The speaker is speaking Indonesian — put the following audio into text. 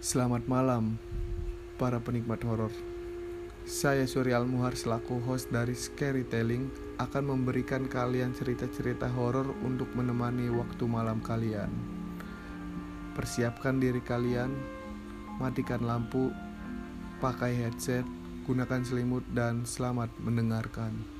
Selamat malam, para penikmat horor. Saya Surya Almuhar selaku host dari Scary Telling akan memberikan kalian cerita-cerita horor untuk menemani waktu malam kalian. Persiapkan diri kalian, matikan lampu, pakai headset, gunakan selimut dan selamat mendengarkan.